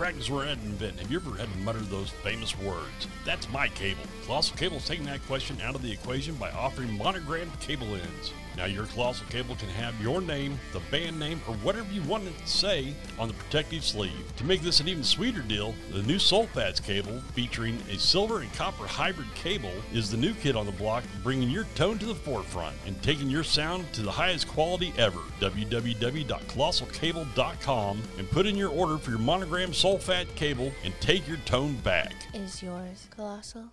Practice, we're at invent. Have you ever had to mutter those famous words? That's my cable. Colossal Cable is taking that question out of the equation by offering monogrammed cable ends. Now, your Colossal Cable can have your name, the band name, or whatever you want to say on the protective sleeve. To make this an even sweeter deal, the new Soulfats cable, featuring a silver and copper hybrid cable, is the new kid on the block, bringing your tone to the forefront and taking your sound to the highest quality ever. www.colossalcable.com and put in your order for your monogram Soulfat cable and take your tone back. Is yours colossal?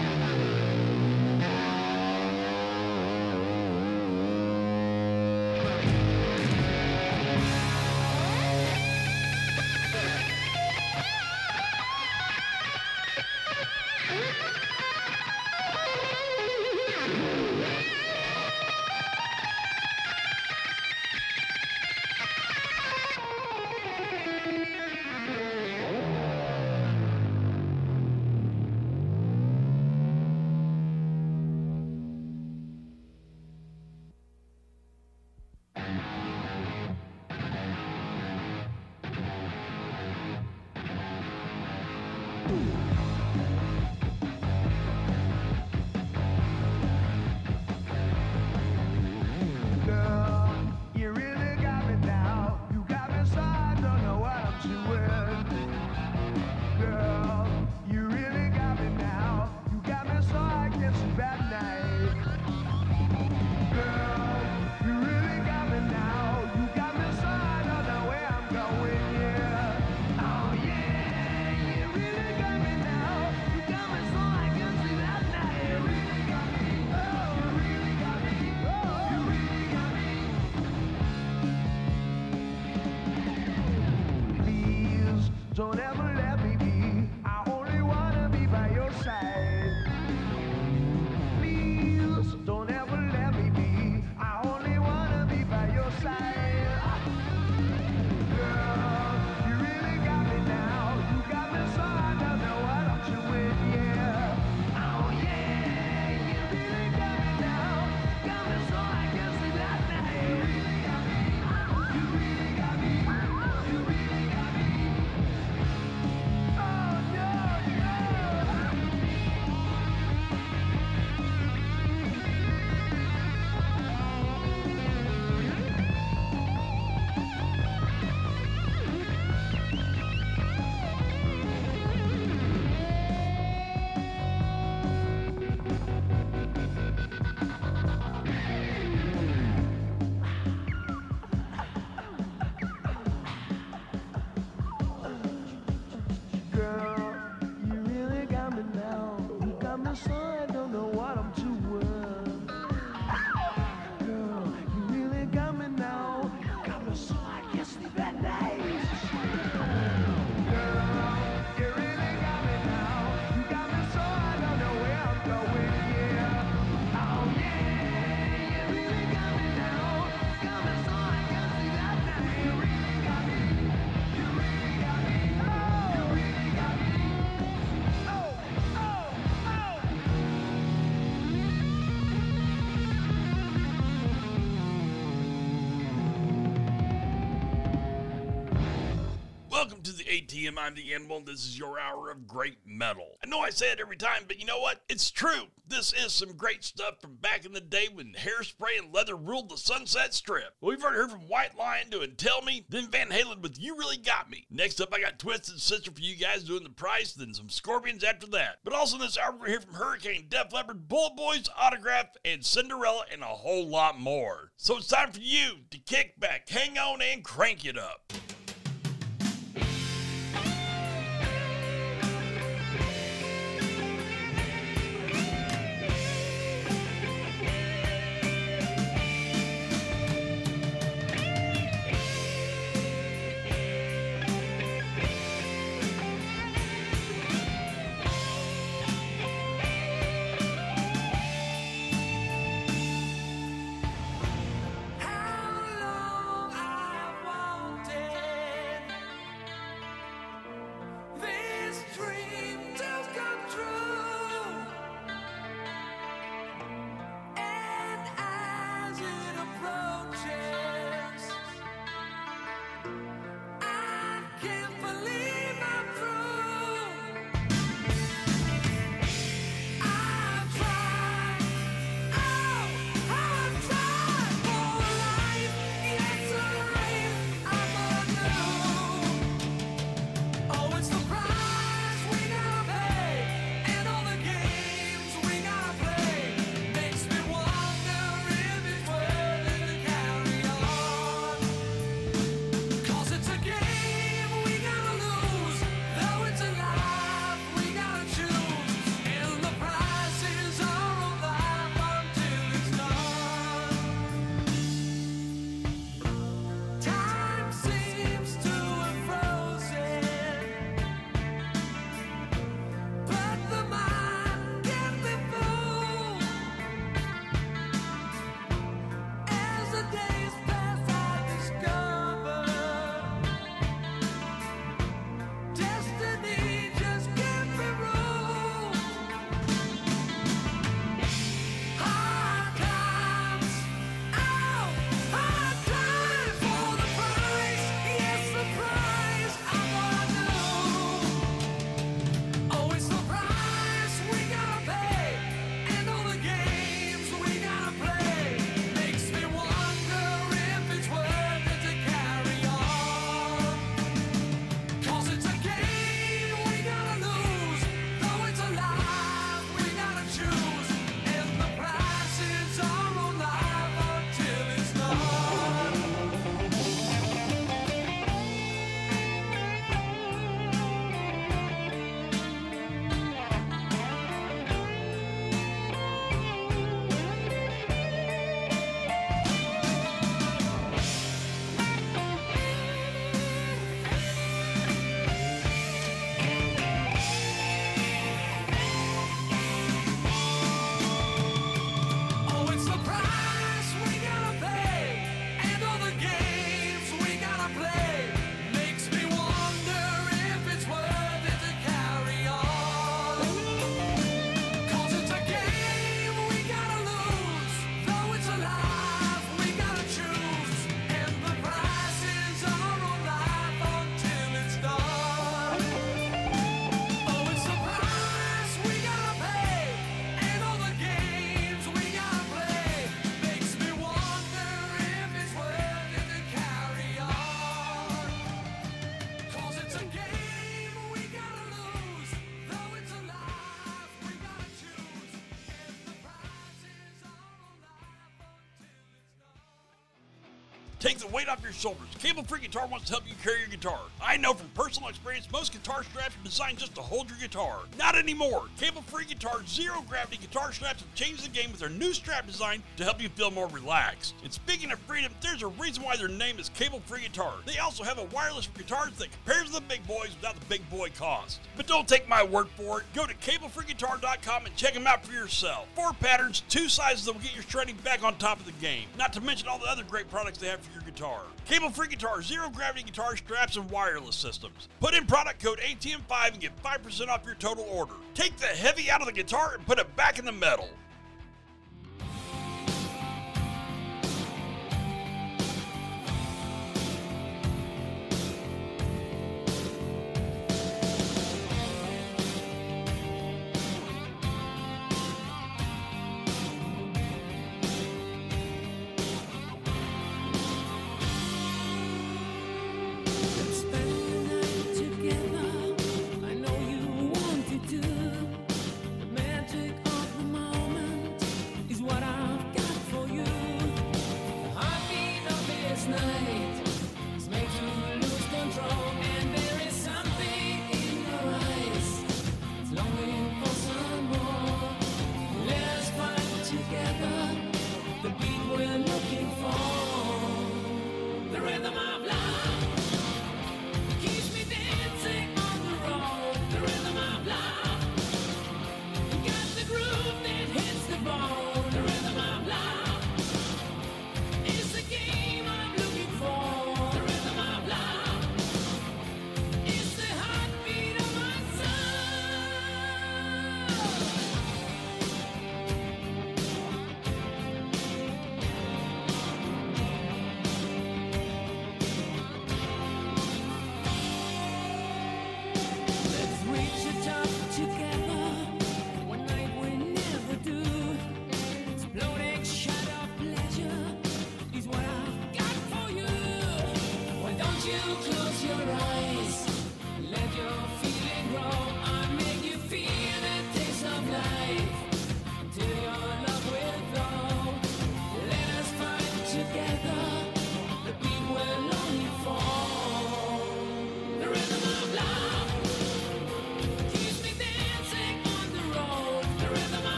ATM. I'm the animal. And This is your hour of great metal. I know I say it every time, but you know what? It's true. This is some great stuff from back in the day when hairspray and leather ruled the Sunset Strip. We've already heard from White Lion doing Tell Me, then Van Halen with You Really Got Me. Next up, I got Twisted Sister for you guys doing the price, then some Scorpions after that. But also in this hour, we're here from Hurricane, Def Leppard, Bullet Boys, Autograph, and Cinderella, and a whole lot more. So it's time for you to kick back, hang on, and crank it up. Take the weight off your shoulders. Cable Free Guitar wants to help you carry your guitar. I know from personal experience, most guitar straps designed just to hold your guitar. Not anymore. Cable Free Guitar's zero gravity guitar straps have changed the game with their new strap design to help you feel more relaxed. And speaking of freedom, there's a reason why their name is Cable Free Guitar. They also have a wireless for guitars that compares to the big boys without the big boy cost. But don't take my word for it. Go to cablefreeguitar.com and check them out for yourself. Four patterns, two sizes that will get your shredding back on top of the game. Not to mention all the other great products they have for your guitar. Cable free guitar, zero gravity guitar straps, and wireless systems. Put in product code ATM5 and get 5% off your total order. Take the heavy out of the guitar and put it back in the metal.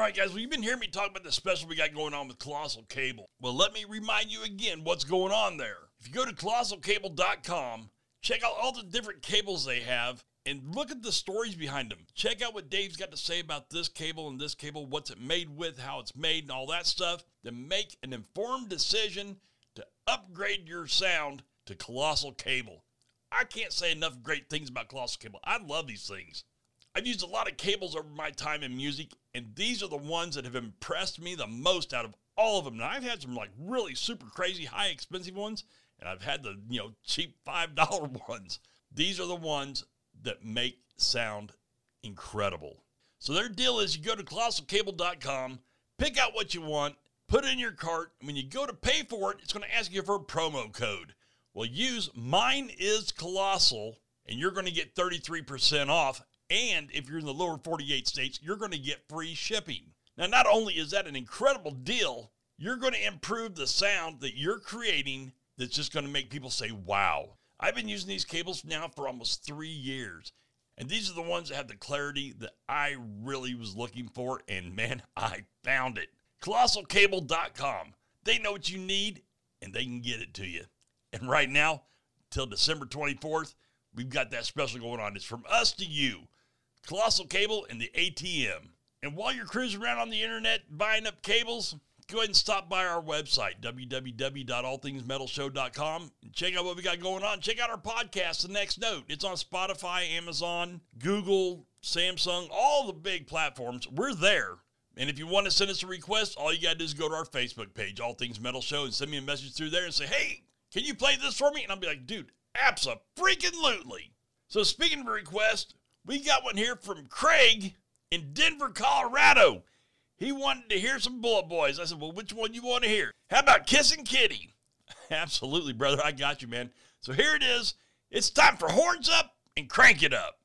Right, guys, well, you've been hearing me talk about the special we got going on with Colossal Cable. Well, let me remind you again what's going on there. If you go to colossalcable.com, check out all the different cables they have, and look at the stories behind them. Check out what Dave's got to say about this cable and this cable, what's it made with, how it's made, and all that stuff. Then make an informed decision to upgrade your sound to Colossal Cable. I can't say enough great things about Colossal Cable. I love these things. I've used a lot of cables over my time in music, and these are the ones that have impressed me the most out of all of them. Now I've had some like really super crazy, high expensive ones, and I've had the you know cheap five dollar ones. These are the ones that make sound incredible. So their deal is you go to colossalcable.com, pick out what you want, put it in your cart. and When you go to pay for it, it's going to ask you for a promo code. Well, use mine is colossal, and you're going to get 33% off. And if you're in the lower 48 states, you're going to get free shipping. Now, not only is that an incredible deal, you're going to improve the sound that you're creating that's just going to make people say, wow. I've been using these cables now for almost three years. And these are the ones that have the clarity that I really was looking for. And man, I found it. ColossalCable.com. They know what you need and they can get it to you. And right now, till December 24th, we've got that special going on. It's from us to you. Colossal Cable and the ATM. And while you're cruising around on the internet buying up cables, go ahead and stop by our website, www.allthingsmetalshow.com, and check out what we got going on. Check out our podcast, The Next Note. It's on Spotify, Amazon, Google, Samsung, all the big platforms. We're there. And if you want to send us a request, all you got to do is go to our Facebook page, All Things Metal Show, and send me a message through there and say, hey, can you play this for me? And I'll be like, dude, absolutely. So speaking of requests, we got one here from Craig in Denver, Colorado. He wanted to hear some Bullet Boys. I said, well, which one you want to hear? How about Kissing Kitty? Absolutely, brother. I got you, man. So here it is. It's time for Horns Up and Crank It Up.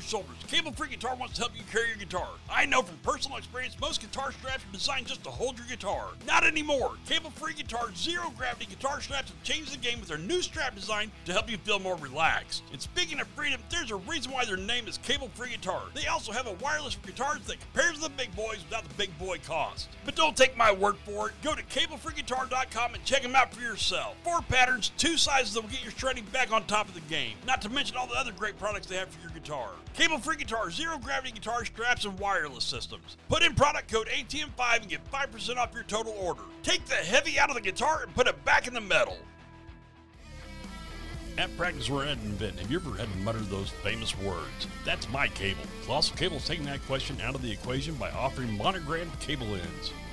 Your shoulders. Cable Free Guitar wants to help you carry your guitar. I know from personal experience, most guitar straps are designed just to hold your guitar. Not anymore. Cable Free guitar, zero gravity guitar straps have changed the game with their new strap design to help you feel more relaxed. And speaking of freedom, there's a reason why their name is Cable Free Guitar. They also have a wireless for guitars that compares to the big boys without the big boy cost. But don't take my word for it. Go to cablefreeguitar.com and check them out for yourself. Four patterns, two sizes that will get your shredding back on top of the game. Not to mention all the other great products they have for your guitar. Cable Free Guitar, zero gravity guitar straps, and wireless systems. Put in product code ATM5 and get 5% off your total order. Take the heavy out of the guitar and put it back in the metal. At practice, we're at an event. Have you ever had to mutter those famous words? That's my cable. Colossal Cable's taking that question out of the equation by offering monogrammed cable ends.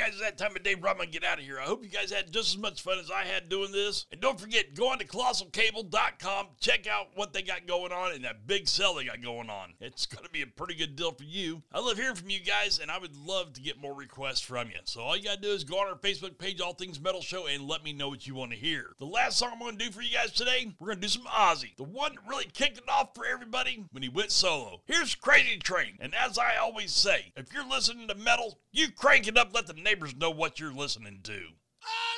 Guys, it's that time of day to get out of here. I hope guys had just as much fun as I had doing this. And don't forget, go on to colossalcable.com, check out what they got going on and that big sale they got going on. It's going to be a pretty good deal for you. I love hearing from you guys, and I would love to get more requests from you. So all you got to do is go on our Facebook page, All Things Metal Show, and let me know what you want to hear. The last song I'm going to do for you guys today, we're going to do some Ozzy. The one that really kicked it off for everybody when he went solo. Here's Crazy Train. And as I always say, if you're listening to metal, you crank it up, let the neighbors know what you're listening to. Ah!